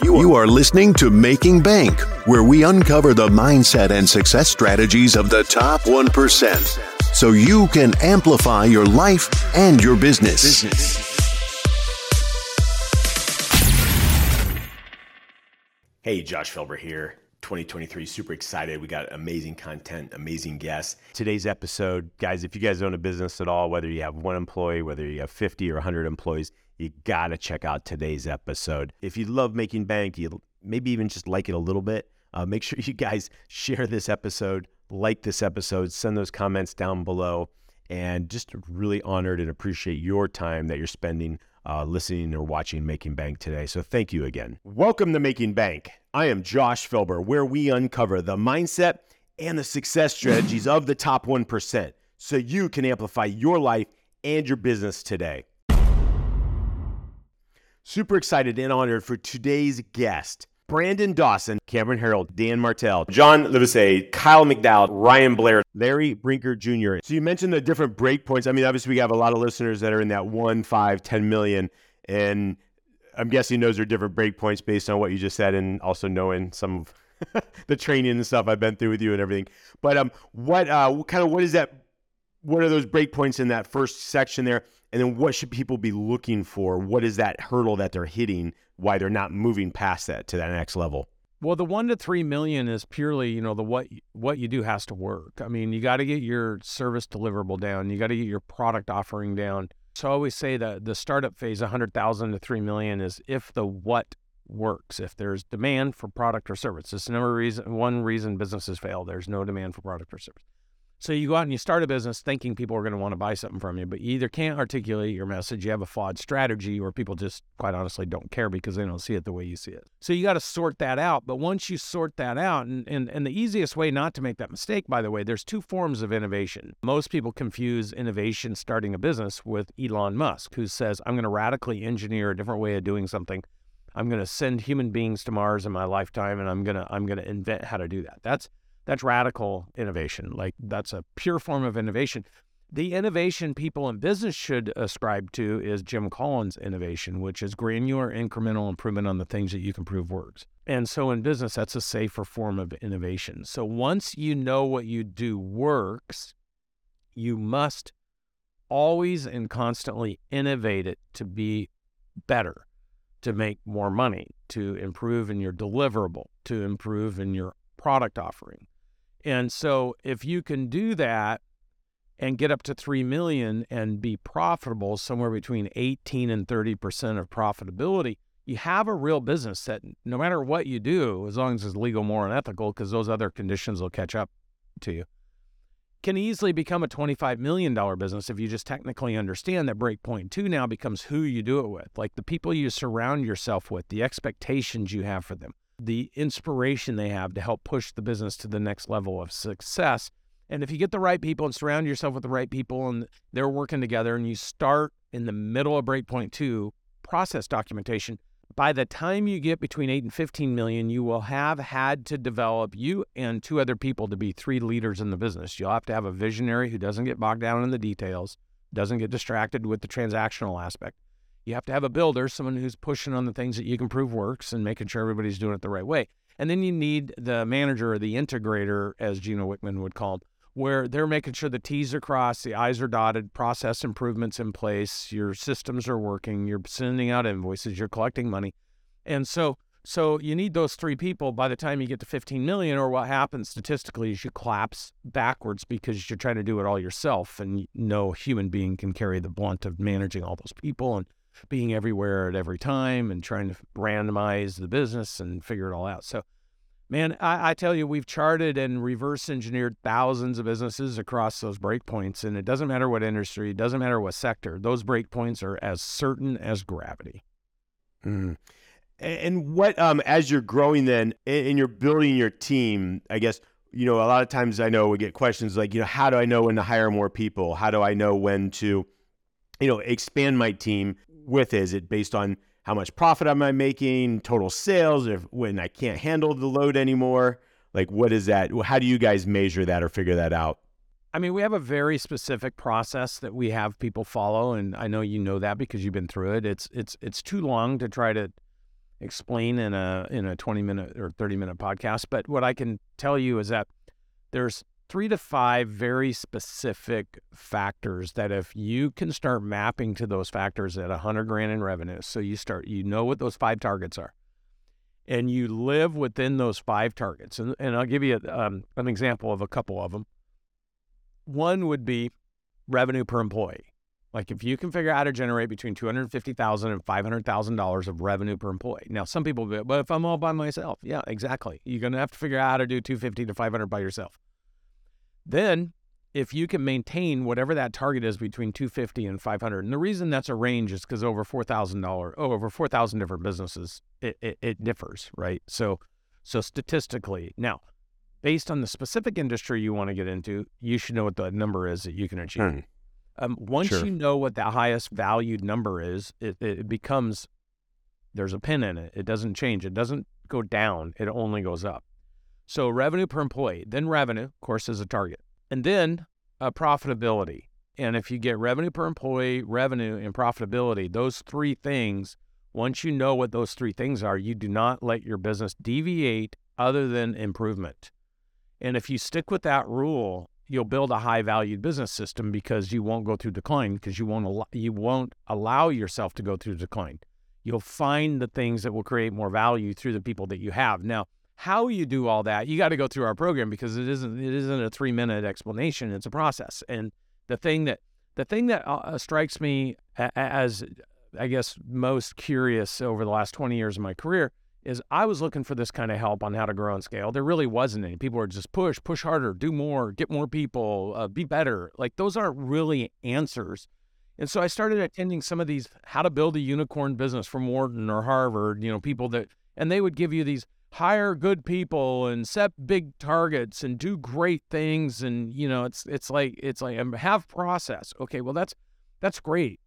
You are listening to Making Bank, where we uncover the mindset and success strategies of the top 1% so you can amplify your life and your business. Hey, Josh Felber here. 2023, super excited. We got amazing content, amazing guests. Today's episode, guys, if you guys own a business at all, whether you have one employee, whether you have 50 or 100 employees, you got to check out today's episode. If you love making bank, you maybe even just like it a little bit, uh, make sure you guys share this episode, like this episode, send those comments down below, and just really honored and appreciate your time that you're spending uh, listening or watching Making Bank today. So thank you again. Welcome to Making Bank. I am Josh Felber, where we uncover the mindset and the success strategies of the top 1% so you can amplify your life and your business today. Super excited and honored for today's guest. Brandon Dawson, Cameron Herold, Dan Martell, John Livesay, Kyle McDowell, Ryan Blair, Larry Brinker Jr. So you mentioned the different break points. I mean, obviously we have a lot of listeners that are in that one, five, 10 million. And I'm guessing those are different break points based on what you just said and also knowing some of the training and stuff I've been through with you and everything. But um, what uh, what kind of what is that? What are those break points in that first section there? And then what should people be looking for? What is that hurdle that they're hitting? Why they're not moving past that to that next level? Well, the one to three million is purely, you know, the what what you do has to work. I mean, you got to get your service deliverable down. You got to get your product offering down. So I always say that the startup phase, a hundred thousand to three million, is if the what works. If there's demand for product or service, it's never reason one reason businesses fail. There's no demand for product or service. So you go out and you start a business thinking people are going to want to buy something from you, but you either can't articulate your message, you have a flawed strategy, or people just quite honestly don't care because they don't see it the way you see it. So you got to sort that out. But once you sort that out, and, and, and the easiest way not to make that mistake, by the way, there's two forms of innovation. Most people confuse innovation starting a business with Elon Musk, who says, I'm going to radically engineer a different way of doing something. I'm going to send human beings to Mars in my lifetime, and I'm going to I'm going to invent how to do that. That's that's radical innovation. Like that's a pure form of innovation. The innovation people in business should ascribe to is Jim Collins' innovation, which is granular incremental improvement on the things that you can prove works. And so in business, that's a safer form of innovation. So once you know what you do works, you must always and constantly innovate it to be better, to make more money, to improve in your deliverable, to improve in your product offering. And so if you can do that and get up to 3 million and be profitable somewhere between 18 and 30% of profitability, you have a real business that no matter what you do, as long as it's legal, moral, and ethical, because those other conditions will catch up to you, can easily become a $25 million business if you just technically understand that breakpoint two now becomes who you do it with, like the people you surround yourself with, the expectations you have for them the inspiration they have to help push the business to the next level of success. And if you get the right people and surround yourself with the right people and they're working together and you start in the middle of breakpoint two process documentation, by the time you get between 8 and 15 million, you will have had to develop you and two other people to be three leaders in the business. You'll have to have a visionary who doesn't get bogged down in the details, doesn't get distracted with the transactional aspect you have to have a builder, someone who's pushing on the things that you can prove works and making sure everybody's doing it the right way. And then you need the manager or the integrator, as Gino Wickman would call it, where they're making sure the T's are crossed, the I's are dotted, process improvements in place, your systems are working, you're sending out invoices, you're collecting money. And so so you need those three people by the time you get to 15 million, or what happens statistically is you collapse backwards because you're trying to do it all yourself, and no human being can carry the blunt of managing all those people and being everywhere at every time and trying to randomize the business and figure it all out. So, man, I, I tell you, we've charted and reverse engineered thousands of businesses across those breakpoints, and it doesn't matter what industry, it doesn't matter what sector, those breakpoints are as certain as gravity. Mm. And what, um, as you're growing, then, and you're building your team, I guess, you know, a lot of times I know we get questions like, you know, how do I know when to hire more people? How do I know when to, you know, expand my team? With is it based on how much profit am I making, total sales, if when I can't handle the load anymore? Like, what is that? How do you guys measure that or figure that out? I mean, we have a very specific process that we have people follow, and I know you know that because you've been through it. It's it's it's too long to try to explain in a in a 20 minute or 30 minute podcast. But what I can tell you is that there's three to five very specific factors that if you can start mapping to those factors at a hundred grand in revenue, so you start, you know what those five targets are, and you live within those five targets. And, and I'll give you a, um, an example of a couple of them. One would be revenue per employee. Like if you can figure out how to generate between two hundred fifty thousand and five hundred thousand dollars of revenue per employee. Now, some people, but if I'm all by myself, yeah, exactly. You're gonna have to figure out how to do two fifty to five hundred by yourself. Then, if you can maintain whatever that target is between 250 and 500, and the reason that's a range is because over four thousand dollar, oh, over four thousand different businesses, it, it, it differs, right? So, so statistically, now based on the specific industry you want to get into, you should know what the number is that you can achieve. Hmm. Um, once Sure. you know what the highest valued number is, it, it becomes there's a pin in it. It doesn't change. It doesn't go down. It only goes up. So revenue per employee, then revenue, of course, is a target, and then uh, profitability. And if you get revenue per employee, revenue, and profitability, those three things, once you know what those three things are, you do not let your business deviate other than improvement. And if you stick with that rule, you'll build a high valued business system because you won't go through decline because you won't al- you won't allow yourself to go through decline. You'll find the things that will create more value through the people that you have. Now, how you do all that, you got to go through our program because it isn't it isn't a 3-minute explanation, it's a process. And the thing that the thing that uh, strikes me as I guess most curious over the last 20 years of my career is I was looking for this kind of help on how to grow and scale. There really wasn't any. People were just push, push harder, do more, get more people, uh, be better. Like those aren't really answers. And so I started attending some of these how to build a unicorn business from Wharton or Harvard, you know, people that, and they would give you these hire good people and set big targets and do great things. And, you know, it's, it's like, it's like, um, have process. Okay. Well, that's, that's great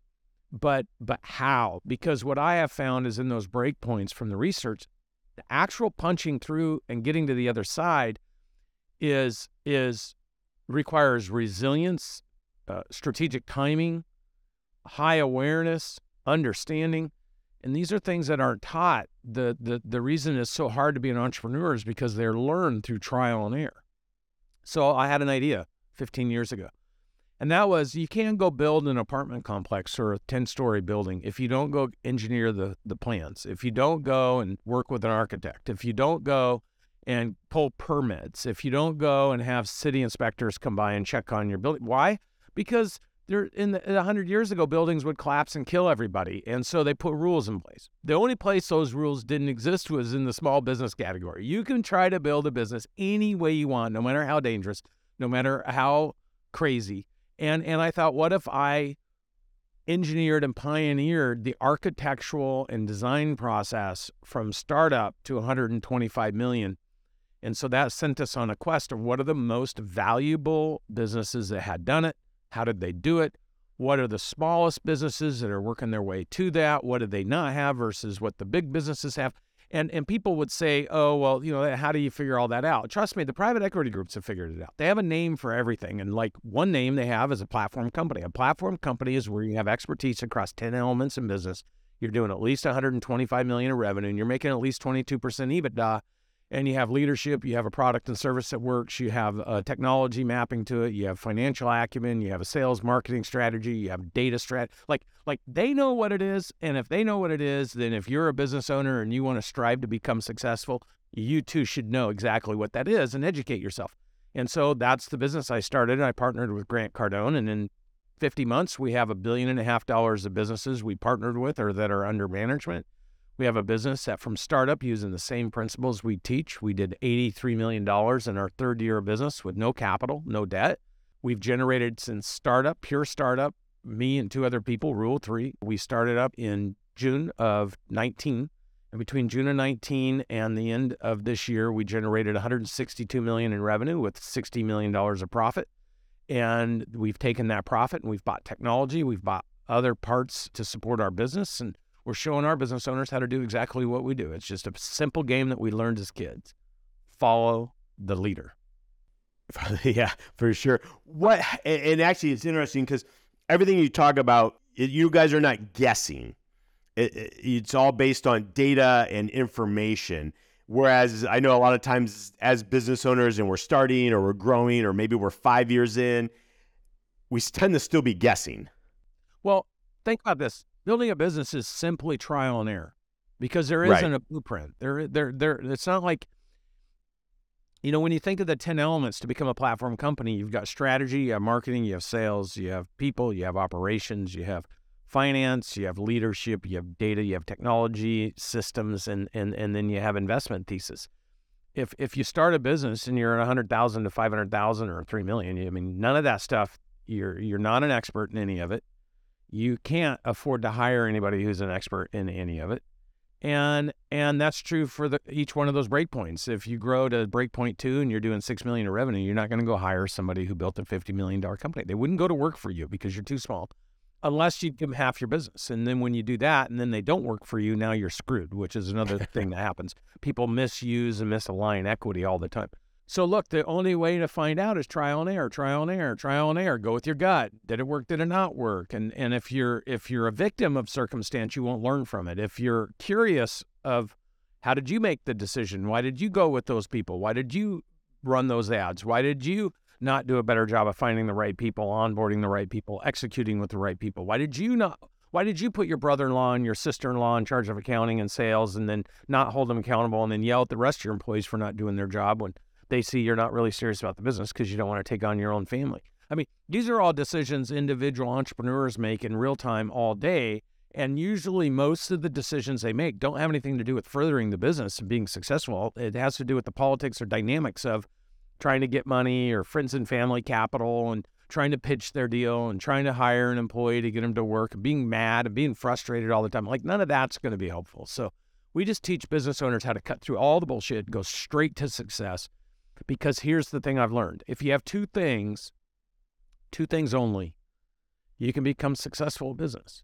but but how because what i have found is in those breakpoints from the research the actual punching through and getting to the other side is is requires resilience uh, strategic timing high awareness understanding and these are things that aren't taught the the the reason it's so hard to be an entrepreneur is because they're learned through trial and error so i had an idea 15 years ago and that was you can't go build an apartment complex or a 10 story building if you don't go engineer the, the plans, if you don't go and work with an architect, if you don't go and pull permits, if you don't go and have city inspectors come by and check on your building. Why? Because there in the, 100 years ago buildings would collapse and kill everybody and so they put rules in place the only place those rules didn't exist was in the small business category you can try to build a business any way you want no matter how dangerous no matter how crazy and and I thought, what if I engineered and pioneered the architectural and design process from startup to 125 million? And so that sent us on a quest of what are the most valuable businesses that had done it? How did they do it? What are the smallest businesses that are working their way to that? What do they not have versus what the big businesses have? And and people would say, oh well, you know, how do you figure all that out? Trust me, the private equity groups have figured it out. They have a name for everything, and like one name they have is a platform company. A platform company is where you have expertise across ten elements in business. You're doing at least 125 million in revenue, and you're making at least 22% EBITDA. And you have leadership, you have a product and service that works, you have a technology mapping to it, you have financial acumen, you have a sales marketing strategy, you have data strat. Like like they know what it is, and if they know what it is, then if you're a business owner and you want to strive to become successful, you too should know exactly what that is and educate yourself. And so that's the business I started. I partnered with Grant Cardone, and in 50 months, we have a billion and a half dollars of businesses we partnered with or that are under management. We have a business that from startup using the same principles we teach. We did $83 million in our third year of business with no capital, no debt. We've generated since startup, pure startup, me and two other people, Rule Three. We started up in June of 19. And between June of 19 and the end of this year, we generated 162 million in revenue with 60 million dollars of profit. And we've taken that profit and we've bought technology, we've bought other parts to support our business, and we're showing our business owners how to do exactly what we do. It's just a simple game that we learned as kids. Follow the leader. yeah, for sure. What and actually, it's interesting because everything you talk about, you guys are not guessing. It, it, it's all based on data and information. Whereas I know a lot of times as business owners and we're starting or we're growing or maybe we're five years in, we tend to still be guessing. Well, think about this. Building a business is simply trial and error because there isn't right. a blueprint. There, there, there. It's not like, you know, when you think of the 10 elements to become a platform company, you've got strategy, you have marketing, you have sales, you have people, you have operations, you have finance, you have leadership, you have data, you have technology, systems, and and and then you have investment thesis. If if you start a business and you're at 100,000 to 500,000 or 3 million, I mean none of that stuff you're you're not an expert in any of it. You can't afford to hire anybody who's an expert in any of it. And and that's true for the, each one of those breakpoints. If you grow to breakpoint two and you're doing six million in revenue, you're not going to go hire somebody who built a fifty million dollar company. They wouldn't go to work for you because you're too small unless you give them half your business. And then when you do that and then they don't work for you, now you're screwed, which is another thing that happens. People misuse and misalign equity all the time. So look, the only way to find out is trial and error, trial and error, trial and error. Go with your gut. Did it work? Did it not work? And and if you're if you're a victim of circumstance, you won't learn from it. If you're curious of how did you make the decision? Why did you go with those people? Why did you run those ads? Why did you not do a better job of finding the right people, onboarding the right people, executing with the right people? Why did you not? Why did you put your brother-in-law and your sister-in-law in charge of accounting and sales, and then not hold them accountable, and then yell at the rest of your employees for not doing their job when they see you're not really serious about the business because you don't want to take on your own family? I mean, these are all decisions individual entrepreneurs make in real time all day. And usually, most of the decisions they make don't have anything to do with furthering the business and being successful. It has to do with the politics or dynamics of trying to get money or friends and family capital and trying to pitch their deal and trying to hire an employee to get them to work and being mad and being frustrated all the time. Like none of that's going to be helpful. So we just teach business owners how to cut through all the bullshit, and go straight to success. Because here's the thing I've learned. If you have two things, two things only, you can become successful in business.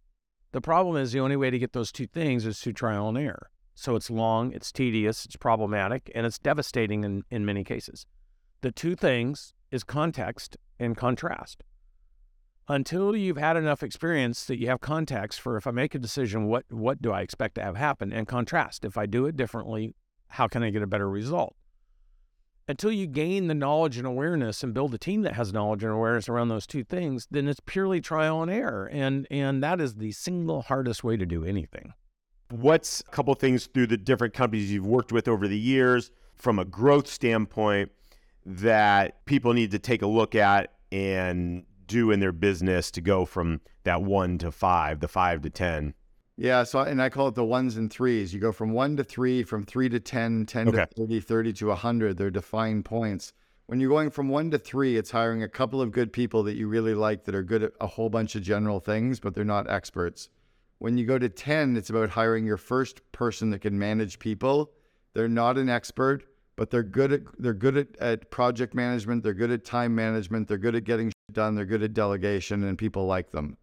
The problem is the only way to get those two things is through trial and error. So it's long, it's tedious, it's problematic, and it's devastating in, in many cases. The two things is context and contrast. Until you've had enough experience that you have context for if I make a decision, what what do I expect to have happen? And contrast. If I do it differently, how can I get a better result? Until you gain the knowledge and awareness and build a team that has knowledge and awareness around those two things, then it's purely trial and error. And and that is the single hardest way to do anything. What's a couple things through the different companies you've worked with over the years from a growth standpoint? that people need to take a look at and do in their business to go from that one to five, the five to 10? Yeah. So, and I call it the ones and threes. You go from one to three, from three to 10, 10 okay. to 30, 30 to 100. They're defined points. When you're going from one to three, it's hiring a couple of good people that you really like that are good at a whole bunch of general things, but they're not experts. When you go to 10, it's about hiring your first person that can manage people. They're not an expert, but they're good at they're good at, at project management they're good at time management they're good at getting done they're good at delegation and people like them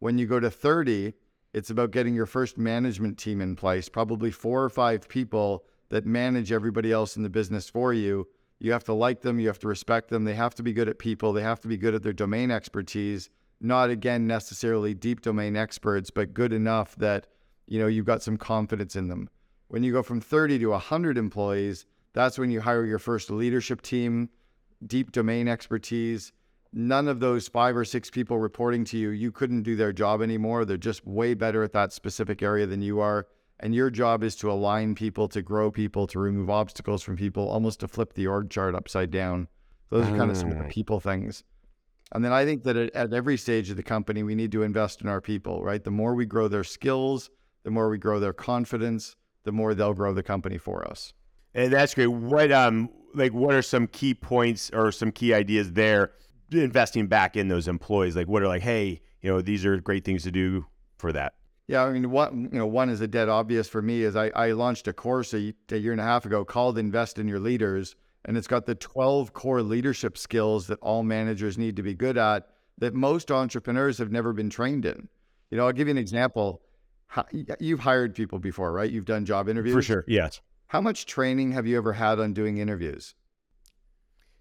when you go to 30 it's about getting your first management team in place probably four or five people that manage everybody else in the business for you you have to like them you have to respect them they have to be good at people they have to be good at their domain expertise not again necessarily deep domain experts but good enough that you know you've got some confidence in them when you go from 30 to 100 employees that's when you hire your first leadership team, deep domain expertise. None of those five or six people reporting to you, you couldn't do their job anymore. They're just way better at that specific area than you are. And your job is to align people, to grow people, to remove obstacles from people, almost to flip the org chart upside down. Those are kind of some of the mm. people things. And then I think that at every stage of the company, we need to invest in our people, right? The more we grow their skills, the more we grow their confidence, the more they'll grow the company for us. And that's great. What um like what are some key points or some key ideas there investing back in those employees? Like what are like, hey, you know, these are great things to do for that. Yeah, I mean, one you know, one is a dead obvious for me is I, I launched a course a, a year and a half ago called Invest in Your Leaders, and it's got the 12 core leadership skills that all managers need to be good at that most entrepreneurs have never been trained in. You know, I'll give you an example. You've hired people before, right? You've done job interviews. For sure, yes. How much training have you ever had on doing interviews?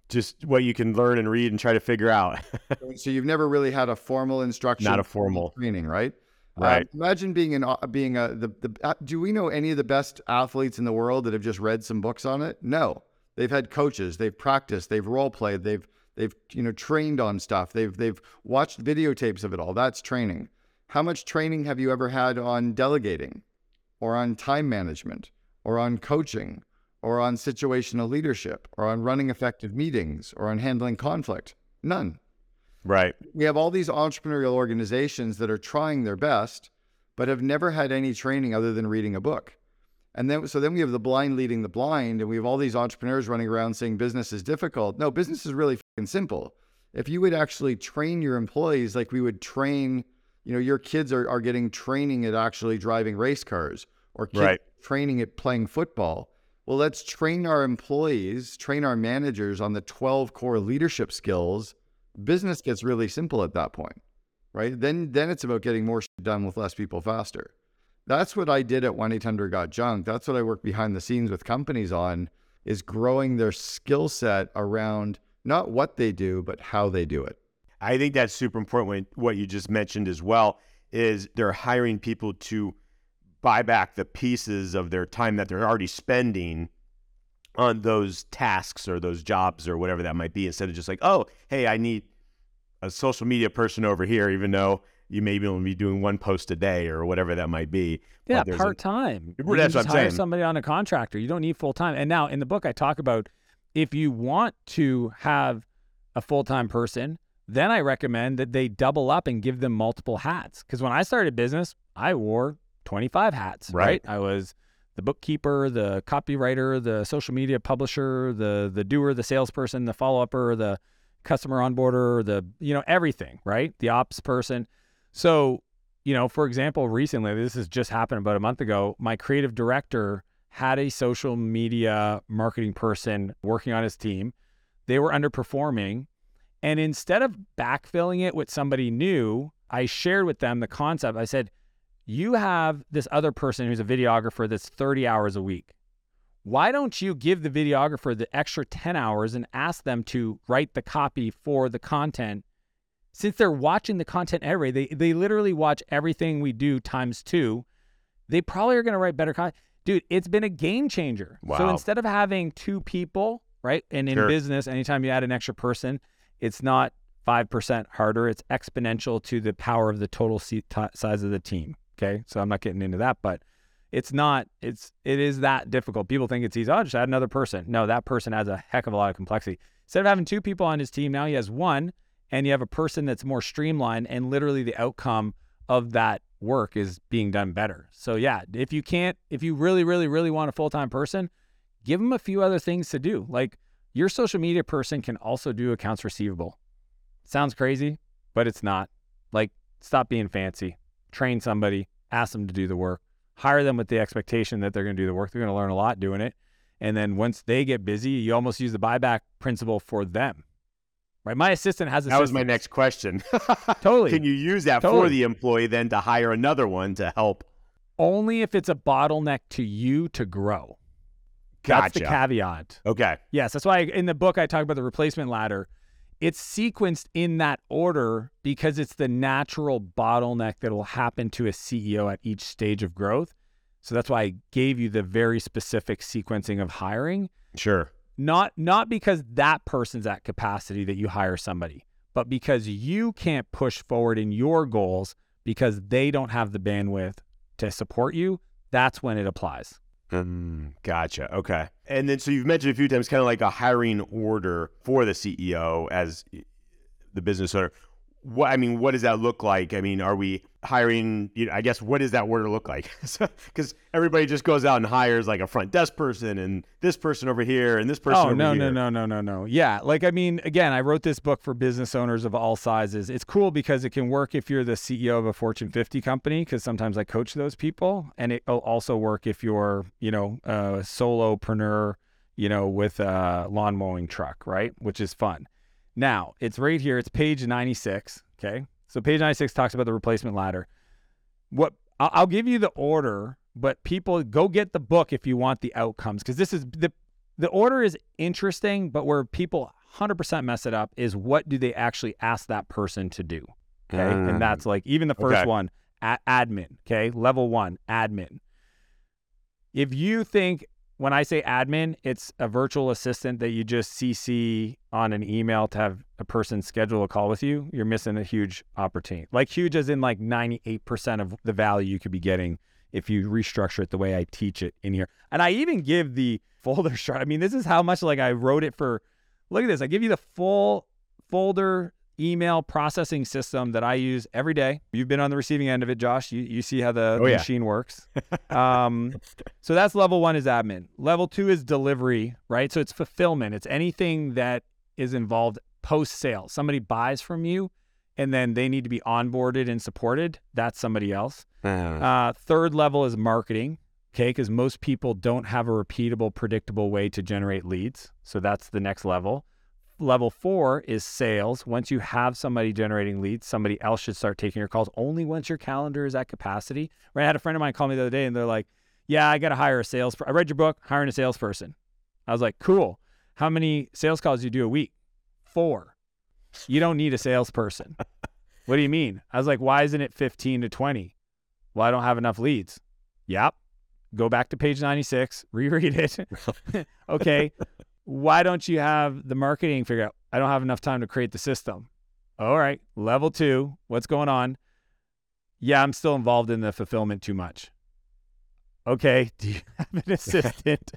Just what you can learn and read and try to figure out. so you've never really had a formal instruction, not a formal training, right? Right. Um, imagine being an uh, being a the the. Uh, do we know any of the best athletes in the world that have just read some books on it? No, they've had coaches, they've practiced, they've role played, they've they've you know trained on stuff, they've they've watched videotapes of it all. That's training. How much training have you ever had on delegating, or on time management, or on coaching, or on situational leadership, or on running effective meetings, or on handling conflict? None. Right. We have all these entrepreneurial organizations that are trying their best, but have never had any training other than reading a book. And then, so then we have the blind leading the blind, and we have all these entrepreneurs running around saying business is difficult. No, business is really simple. If you would actually train your employees like we would train, you know, your kids are, are getting training at actually driving race cars or kids Right. training at playing football. Well, let's train our employees, train our managers on the 12 core leadership skills. Business gets really simple at that point, right? Then then it's about getting more done with less people faster. That's what I did at 1-800-GOT-JUNK. That's what I work behind the scenes with companies on is growing their skill set around not what they do, but how they do it. I think that's super important. What you just mentioned as well is they're hiring people to buy back the pieces of their time that they're already spending on those tasks or those jobs or whatever that might be instead of just like, oh, hey, I need a social media person over here, even though you may only be doing one post a day or whatever that might be. Yeah, But there's a- part time. That's what I'm hire saying. somebody on a contractor. You don't need full time. And now in the book, I talk about if you want to have a full time person, then I recommend that they double up and give them multiple hats. Because when I started business, I wore 25 hats. Right. I was the bookkeeper, the copywriter, the social media publisher, the the doer, the salesperson, the follow upper, the customer onboarder, the you know everything. Right. The ops person. So you know, for example, recently, this has just happened about a month ago. My creative director had a social media marketing person working on his team. They were underperforming. And instead of backfilling it with somebody new, I shared with them the concept. I said, You have this other person who's a videographer that's 30 hours a week. Why don't you give the videographer the extra 10 hours and ask them to write the copy for the content? Since they're watching the content every day, they they literally watch everything we do times two. They probably are going to write better content dude it's been a game changer. So instead of having two people right and in Sure. business anytime you add an extra person it's not 5% harder it's exponential to the power of the total size of the team okay so i'm not getting into that but it's not it's it is that difficult people think it's easy oh just add another person no that person has a heck of a lot of complexity instead of having two people on his team now he has one and you have a person that's more streamlined and literally the outcome of that work is being done better. So yeah, if you can't if you really really really want a full-time person, give them a few other things to do. Like your social media person can also do accounts receivable. Sounds crazy, but it's not. Like stop being fancy. Train somebody, ask them to do the work. Hire them with the expectation that they're going to do the work. They're going to learn a lot doing it. And then once they get busy, you almost use the buyback principle for them. Right? My assistant has That was my next question. Totally. Can you use that for the employee then to hire another one to help? only if it's a bottleneck to you to grow. Gotcha. That's the caveat. Okay. Yes, that's why in the book I talk about the replacement ladder. It's sequenced in that order because it's the natural bottleneck that will happen to a CEO at each stage of growth. So that's why I gave you the very specific sequencing of hiring, Sure. not not because that person's at capacity that you hire somebody, but because you can't push forward in your goals because they don't have the bandwidth to support you. That's when it applies. Mm, gotcha. Okay. And then, so you've mentioned a few times kind of like a hiring order for the CEO as the business owner. What I mean, what does that look like? I mean, are we hiring? You know, I guess what does that word look like? Because everybody just goes out and hires like a front desk person and this person over here and this person. Oh over no here. no no no no no no. yeah like I mean again I wrote this book for business owners of all sizes it's cool because it can work if you're the CEO of a Fortune 50 company because sometimes I coach those people and it'll also work if you're you know a solopreneur you know with a lawn mowing truck right which is fun now it's right here it's page 96 okay so page 96 talks about the replacement ladder what I'll, I'll give you the order but people go get the book if you want the outcomes because this is the the order is interesting, but where people 100% mess it up is what do they actually ask that person to do? Okay. Mm. And that's like even the first Okay. one admin. Okay. Level one, admin. If you think when I say admin, it's a virtual assistant that you just CC on an email to have a person schedule a call with you, you're missing a huge opportunity. Like huge as in like 98% of the value you could be getting if you restructure it the way I teach it in here. And I even give the folder chart. I mean, this is how much like I wrote it for. Look at this. I give you the full folder email processing system that I use every day. You've been on the receiving end of it, Josh. You, you see how the, oh, the yeah. machine works. um, so that's level one is admin. Level two is delivery, right? So it's fulfillment. It's anything that is involved post sale. Somebody buys from you and then they need to be onboarded and supported. That's somebody else. Uh, third level is marketing. Okay, because most people don't have a repeatable, predictable way to generate leads. So that's the next level. Level four is sales. Once you have somebody generating leads, somebody else should start taking your calls only once your calendar is at capacity. Right? I had a friend of mine call me the other day and they're like, Yeah, I got to hire a sales. I read your book, hiring a salesperson. I was like, Cool. How many sales calls do you do a week? Four. You don't need a salesperson. what do you mean? I was like, Why isn't it 15 to 20? Well, I don't have enough leads. Yep. Go back to page 96, reread it. okay why don't you have the marketing figure out? I don't have enough time to create the system. All right, level two, what's going on? Yeah, I'm still involved in the fulfillment too much. Okay, do you have an assistant?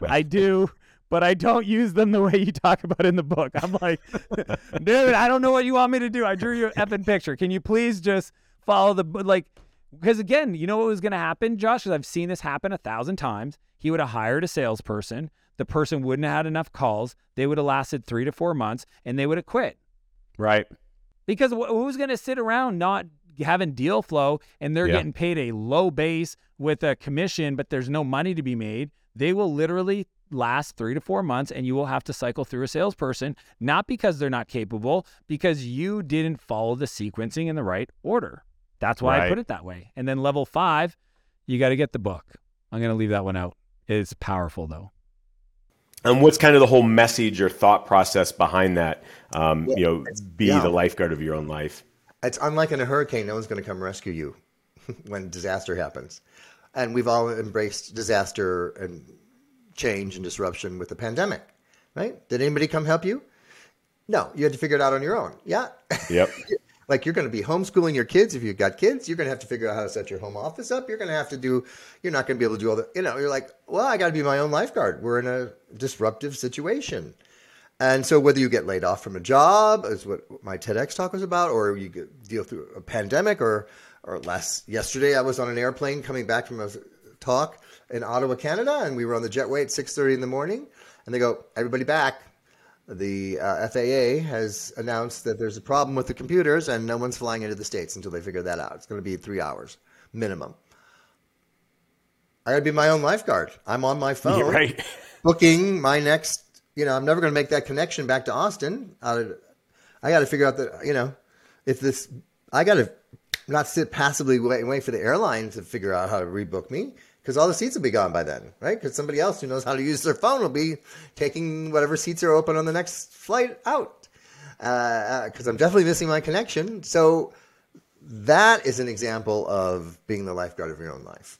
I do, but I don't use them the way you talk about in the book. I'm like, dude, I don't know what you want me to do. I drew you an effing picture. Can you please just follow the like? Because again, you know what was going to happen, Josh? Because I've seen this happen a thousand times. He would have hired a salesperson the person wouldn't have had enough calls. They would have lasted three to four months and they would have quit. Right. Because wh- who's going to sit around not having deal flow and they're yeah. getting paid a low base with a commission, but there's no money to be made? They will literally last three to four months and you will have to cycle through a salesperson, not because they're not capable, because you didn't follow the sequencing in the right order. That's why right. I put it that way. And then level five, you got to get the book. I'm going to leave that one out. It's powerful though. And what's kind of the whole message or thought process behind that? Um, you know, be yeah. the lifeguard of your own life. It's unlike in a hurricane; no one's going to come rescue you when disaster happens, and we've all embraced disaster and change and disruption with the pandemic, right? Did anybody come help you? No, you had to figure it out on your own. Yeah. Yep. like you're going to be homeschooling your kids if you've got kids. You're going to have to figure out how to set your home office up. You're going to have to do you're not going to be able to do all the you know you're like well i got to be my own lifeguard. We're in a disruptive situation. And so whether you get laid off from a job is what my tedx talk was about or you deal through a pandemic or or last yesterday i was on an airplane coming back from a talk in ottawa canada and we were on the jetway at 6.30 in the morning and they go everybody back the uh, FAA has announced that there's a problem with the computers and no one's flying into the States until they figure that out. It's going to be three hours minimum. I got to be my own lifeguard. I'm on my phone yeah, right. booking my next, you know, I'm never going to make that connection back to Austin. I, I got to figure out that, you know, if this, I got to not sit passively wait, wait for the airline to figure out how to rebook me because all the seats will be gone by then, right? Because somebody else who knows how to use their phone will be taking whatever seats are open on the next flight out. Because uh, I'm definitely missing my connection. So that is an example of being the lifeguard of your own life.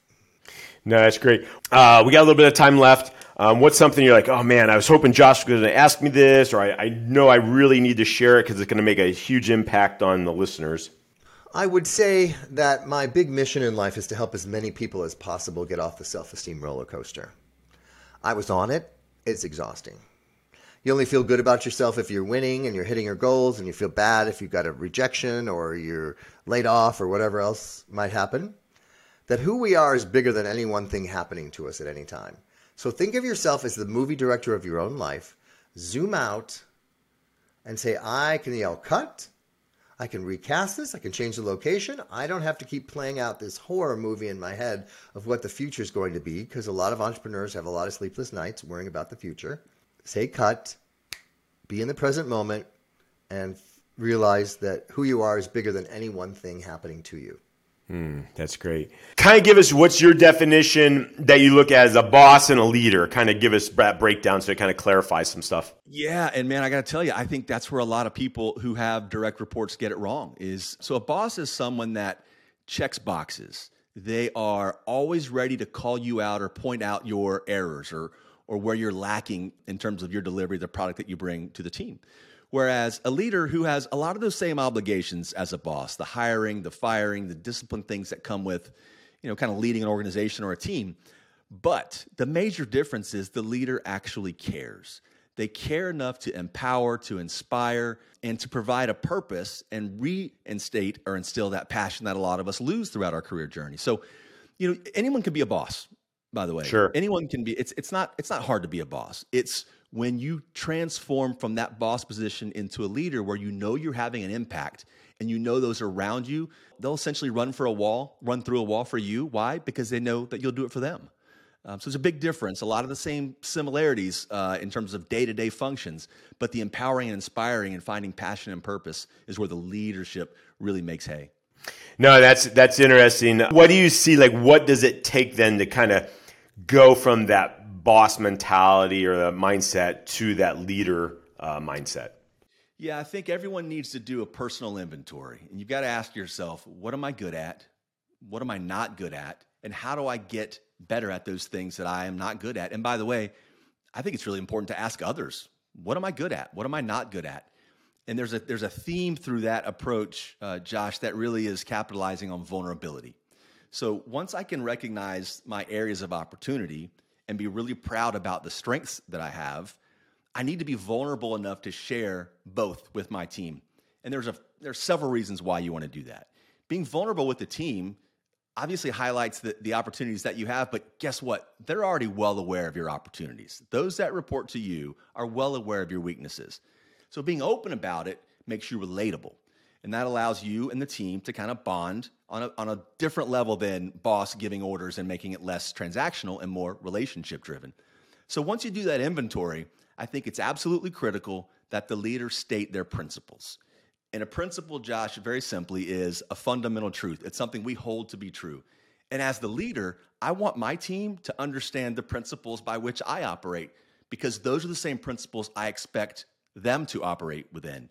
No, that's great. Uh, we got a little bit of time left. Um, what's something you're like, oh man, I was hoping Josh was going to ask me this, or I, I know I really need to share it because it's going to make a huge impact on the listeners? I would say that my big mission in life is to help as many people as possible get off the self esteem roller coaster. I was on it, it's exhausting. You only feel good about yourself if you're winning and you're hitting your goals, and you feel bad if you've got a rejection or you're laid off or whatever else might happen. That who we are is bigger than any one thing happening to us at any time. So think of yourself as the movie director of your own life. Zoom out and say, I can yell cut I can recast this. I can change the location. I don't have to keep playing out this horror movie in my head of what the future is going to be because a lot of entrepreneurs have a lot of sleepless nights worrying about the future. Say cut, be in the present moment, and realize that who you are is bigger than any one thing happening to you. Mm, that's great. Kind of give us what's your definition that you look at as a boss and a leader. Kind of give us that breakdown so it kind of clarifies some stuff. Yeah, and man, I got to tell you, I think that's where a lot of people who have direct reports get it wrong. Is so a boss is someone that checks boxes. They are always ready to call you out or point out your errors or or where you're lacking in terms of your delivery, the product that you bring to the team. Whereas a leader who has a lot of those same obligations as a boss, the hiring, the firing, the discipline things that come with, you know, kind of leading an organization or a team. But the major difference is the leader actually cares. They care enough to empower, to inspire, and to provide a purpose and reinstate or instill that passion that a lot of us lose throughout our career journey. So, you know, anyone can be a boss, by the way. Sure. Anyone can be it's it's not it's not hard to be a boss. It's when you transform from that boss position into a leader where you know you're having an impact and you know those around you, they'll essentially run for a wall, run through a wall for you. Why? Because they know that you'll do it for them. Um, so there's a big difference, a lot of the same similarities uh, in terms of day to day functions, but the empowering and inspiring and finding passion and purpose is where the leadership really makes hay. No, that's that's interesting. What do you see? Like, what does it take then to kind of go from that boss mentality or the mindset to that leader uh, mindset? Yeah, I think everyone needs to do a personal inventory, and you've got to ask yourself, what am I good at? What am I not good at? And how do I get better at those things that I am not good at. And by the way, I think it's really important to ask others, what am I good at? What am I not good at? And there's a there's a theme through that approach, uh, Josh, that really is capitalizing on vulnerability. So once I can recognize my areas of opportunity and be really proud about the strengths that I have, I need to be vulnerable enough to share both with my team. And there's a there's several reasons why you want to do that. Being vulnerable with the team obviously highlights the, the opportunities that you have, but guess what? They're already well aware of your opportunities. Those that report to you are well aware of your weaknesses. So being open about it makes you relatable. And that allows you and the team to kind of bond on a, on a different level than boss giving orders and making it less transactional and more relationship driven. So once you do that inventory, I think it's absolutely critical that the leaders state their principles. And a principle, Josh, very simply, is a fundamental truth. It's something we hold to be true. And as the leader, I want my team to understand the principles by which I operate because those are the same principles I expect them to operate within.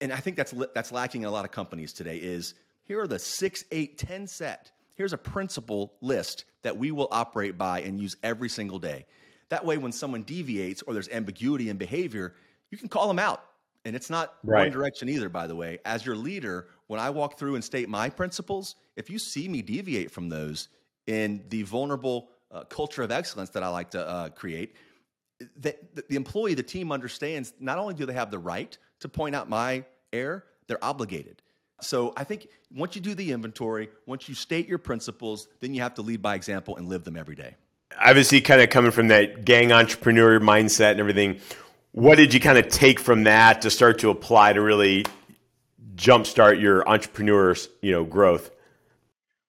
And I think that's that's lacking in a lot of companies today is here are the 6 eight, ten set. Here's a principle list that we will operate by and use every single day. That way when someone deviates or there's ambiguity in behavior, you can call them out and it's not right. one direction either, by the way. As your leader, when I walk through and state my principles, if you see me deviate from those in the vulnerable uh, culture of excellence that I like to uh, create, the, the employee, the team understands not only do they have the right to point out my error, they're obligated. So I think once you do the inventory, once you state your principles, then you have to lead by example and live them every day. Obviously, kind of coming from that gang entrepreneur mindset and everything, what did you kind of take from that to start to apply to really jumpstart your entrepreneur's you know growth?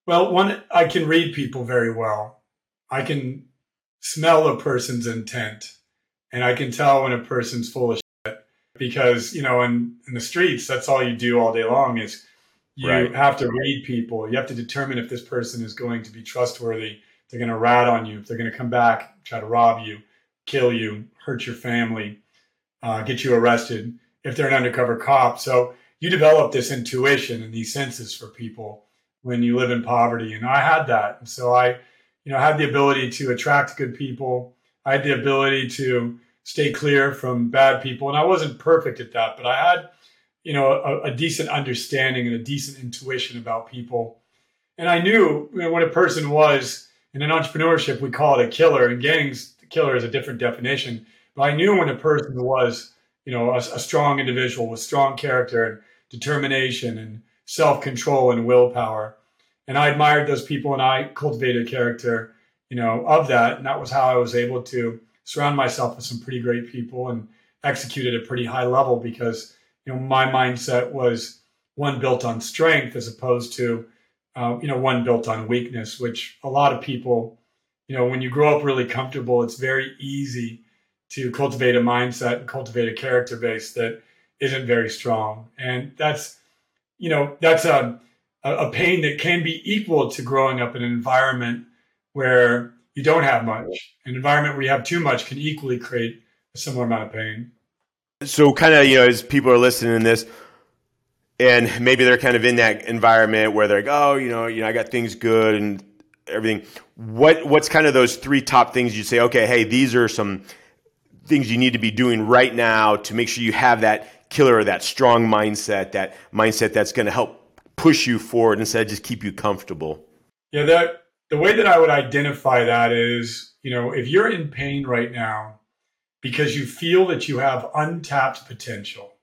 Well, one, I can read people very well. I can smell a person's intent, and I can tell when a person's full of shit because you know in in the streets that's all you do all day long is you right. have to read people. You have to determine if this person is going to be trustworthy. They're going to rat on you. If they're going to come back, try to rob you, kill you, hurt your family uh, get you arrested if they're an undercover cop. So you develop this intuition and these senses for people when you live in poverty. And I had that. And so I, you know, had the ability to attract good people. I had the ability to stay clear from bad people. And I wasn't perfect at that, but I had, you know, a, a decent understanding and a decent intuition about people. And I knew you know, when a person was in an entrepreneurship, we call it a killer. In gangs, the killer is a different definition. But I knew when a person was, you know, a, a strong individual with strong character and determination and self control and willpower. And I admired those people and I cultivated a character, you know, of that. And that was how I was able to surround myself with some pretty great people and execute at a pretty high level because, you know, my mindset was one built on strength as opposed to, uh, you know, one built on weakness, which a lot of people, you know, when you grow up really comfortable, it's very easy to cultivate a mindset and cultivate a character base that isn't very strong. And that's, you know, that's a, a pain that can be equal to growing up in an environment where you don't have much. An environment where you have too much can equally create a similar amount of pain. So, kind of, you know, as people are listening to this, and maybe they're kind of in that environment where they're like, oh, you know, you know, I got things good and everything. What what's kind of those three top things you say? Okay, hey, these are some things you need to be doing right now to make sure you have that killer or that strong mindset, that mindset that's going to help push you forward instead of just keep you comfortable. Yeah, that the way that I would identify that is, you know, if you're in pain right now because you feel that you have untapped potential,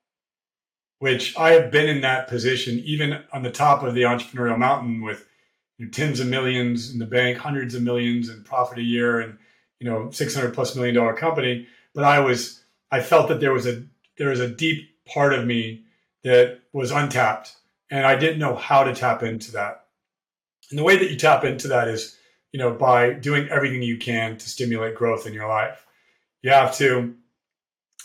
which I have been in that position, even on the top of the entrepreneurial mountain with you know, tens of millions in the bank, hundreds of millions in profit a year, and you know, six hundred plus million dollar company. But I was, I felt that there was a there was a deep part of me that was untapped, and I didn't know how to tap into that. And the way that you tap into that is, you know, by doing everything you can to stimulate growth in your life. You have to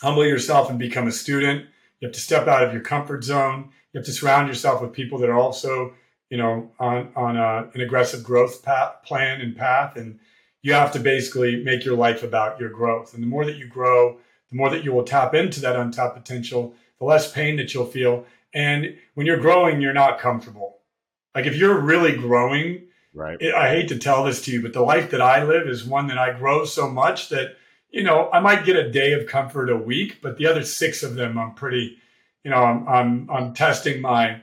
humble yourself and become a student. You have to step out of your comfort zone. You have to surround yourself with people that are also, you know, on on a, an aggressive growth path, plan and path. And you have to basically make your life about your growth. And the more that you grow, the more that you will tap into that untapped potential, the less pain that you'll feel. And when you're growing, you're not comfortable. Like if you're really growing, right? It, I hate to tell this to you, but the life that I live is one that I grow so much that you know I might get a day of comfort a week, but the other six of them I'm pretty, you know, I'm I'm I'm testing my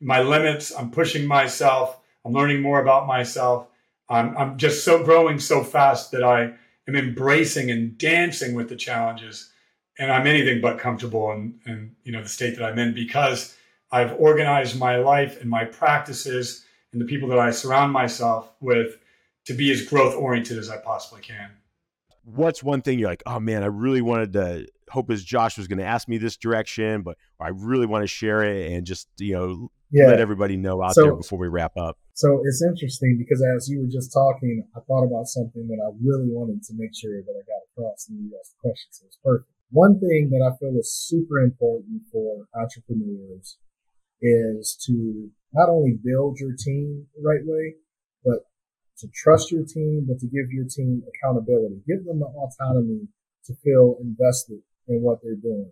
my limits. I'm pushing myself. I'm learning more about myself. I'm I'm just so growing so fast that I am embracing and dancing with the challenges, and I'm anything but comfortable in, in you know the state that I'm in because I've organized my life and my practices and the people that I surround myself with to be as growth oriented as I possibly can. What's one thing you're like, oh man, I really wanted to hope as Josh was going to ask me this direction, but I really want to share it and just, you know, yeah. let everybody know out so, there before we wrap up. So it's interesting because as you were just talking, I thought about something that I really wanted to make sure that I got across and you asked the question. So it's perfect. One thing that I feel is super important for entrepreneurs is to not only build your team the right way, but to trust your team, but to give your team accountability. Give them the autonomy to feel invested in what they're doing,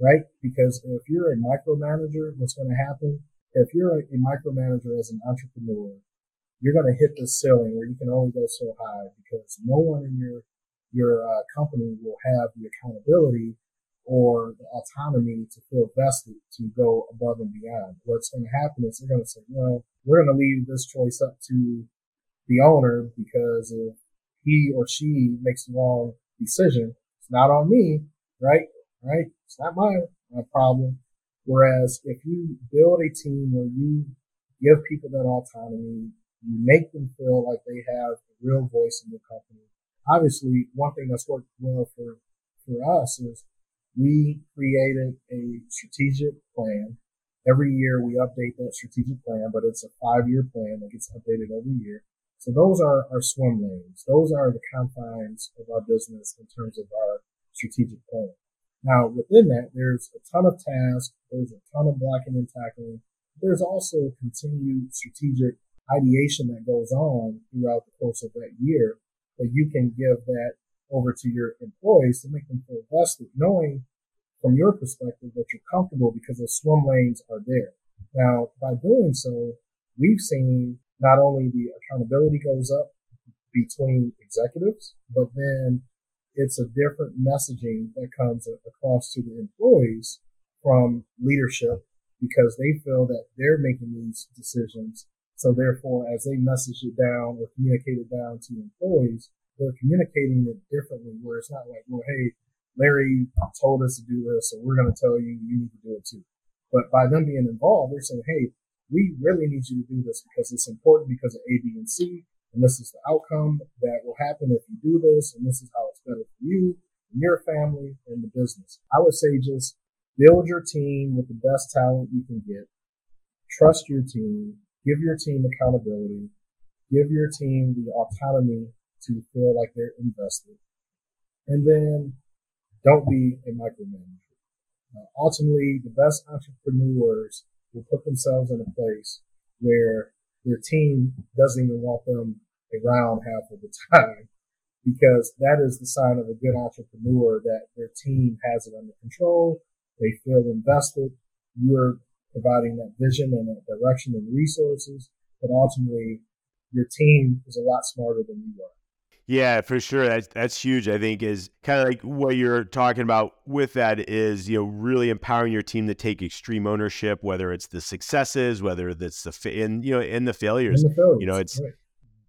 right? Because if you're a micromanager, what's going to happen? If you're a, a micromanager as an entrepreneur, you're going to hit the ceiling where you can only go so high because no one in your your uh, company will have the accountability or the autonomy to feel vested to go above and beyond. What's going to happen is they're going to say, well, we're going to leave this choice up to the owner because if he or she makes the wrong decision, it's not on me, right? Right? It's not my, my problem. Whereas if you build a team where you give people that autonomy, you make them feel like they have a real voice in the company. Obviously, one thing that's worked well for, for us is we created a strategic plan. Every year we update that strategic plan, but it's a five year plan that gets updated every year. So those are our swim lanes. Those are the confines of our business in terms of our strategic plan. Now within that, there's a ton of tasks. There's a ton of blocking and tackling. There's also continued strategic ideation that goes on throughout the course of that year that you can give that over to your employees to make them feel vested, knowing from your perspective that you're comfortable because the swim lanes are there. Now, by doing so, we've seen not only the accountability goes up between executives, but then it's a different messaging that comes across to the employees from leadership because they feel that they're making these decisions. So therefore, as they message it down or communicate it down to employees, they're communicating it differently where it's not like, well, hey, Larry told us to do this, so we're going to tell you you need to do it too. But by them being involved, they're saying, hey, we really need you to do this because it's important because of A, B, and C. And this is the outcome that will happen if you do this. And this is how it's better for you and your family and the business. I would say just build your team with the best talent you can get. Trust your team. Give your team accountability. Give your team the autonomy to feel like they're invested. And then don't be a micromanager. Ultimately, the best entrepreneurs will put themselves in a place where their team doesn't even want them around half of the time because that is the sign of a good entrepreneur that their team has it under control. They feel invested. You're providing that vision and that direction and resources, but ultimately your team is a lot smarter than you are. Yeah, for sure. That's that's huge. I think is kind of like what you're talking about with that is you know really empowering your team to take extreme ownership, whether it's the successes, whether it's the fa- and you know in the failures. And the failures, You know, it's right.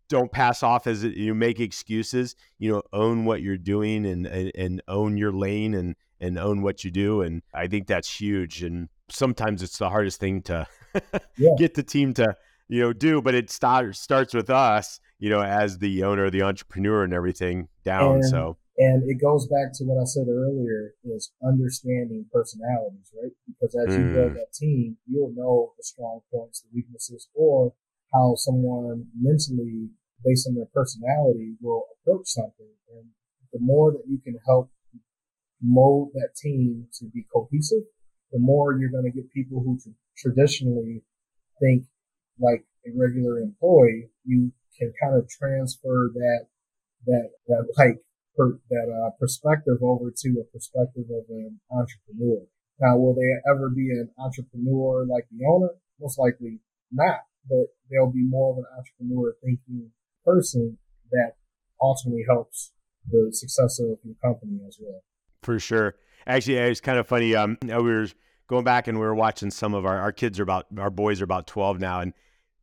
don't pass off as it- you make excuses. You know, own what you're doing and and, and own your lane and and own what you do. And I think that's huge. And sometimes it's the hardest thing to Yeah. get the team to you know do, but it start, starts with us. You know, as the owner, the entrepreneur, and everything down. And- so. And it goes back to what I said earlier is understanding personalities, right? Because as you build Mm. that team, you'll know the strong points, the weaknesses, or how someone mentally, based on their personality, will approach something. And the more that you can help mold that team to be cohesive, the more you're going to get people who tr- traditionally think like a regular employee, you can kind of transfer that, that, that like, per, that uh, perspective over to a perspective of an entrepreneur. Now, will they ever be an entrepreneur like the owner? Most likely not, but they'll be more of an entrepreneur thinking person that ultimately helps the success of your company as well. For sure. Actually, it's kind of funny. Um, we were going back and we were watching some of our our kids are about our boys are about twelve now, and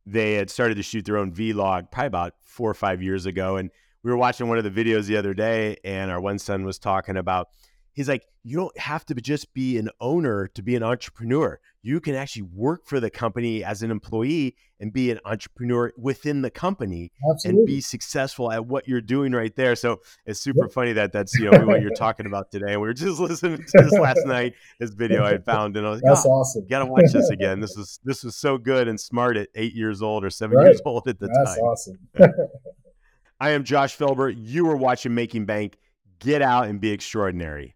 they had started to shoot their own vlog probably about four or five years ago. And we were watching one of the videos the other day, and our one son was talking about. He's like, you don't have to just be an owner to be an entrepreneur. You can actually work for the company as an employee and be an entrepreneur within the company Absolutely. and be successful at what you're doing right there. So it's super funny that that's you know what you're talking about today. And we were just listening to this last night, this video I found, and I was like, That's "Oh, awesome. you gotta watch this again. This is this was so good and smart at eight years old or seven Right. years old at the That's time. awesome. I am Josh Felber. You are watching Making Bank. Get out and be extraordinary.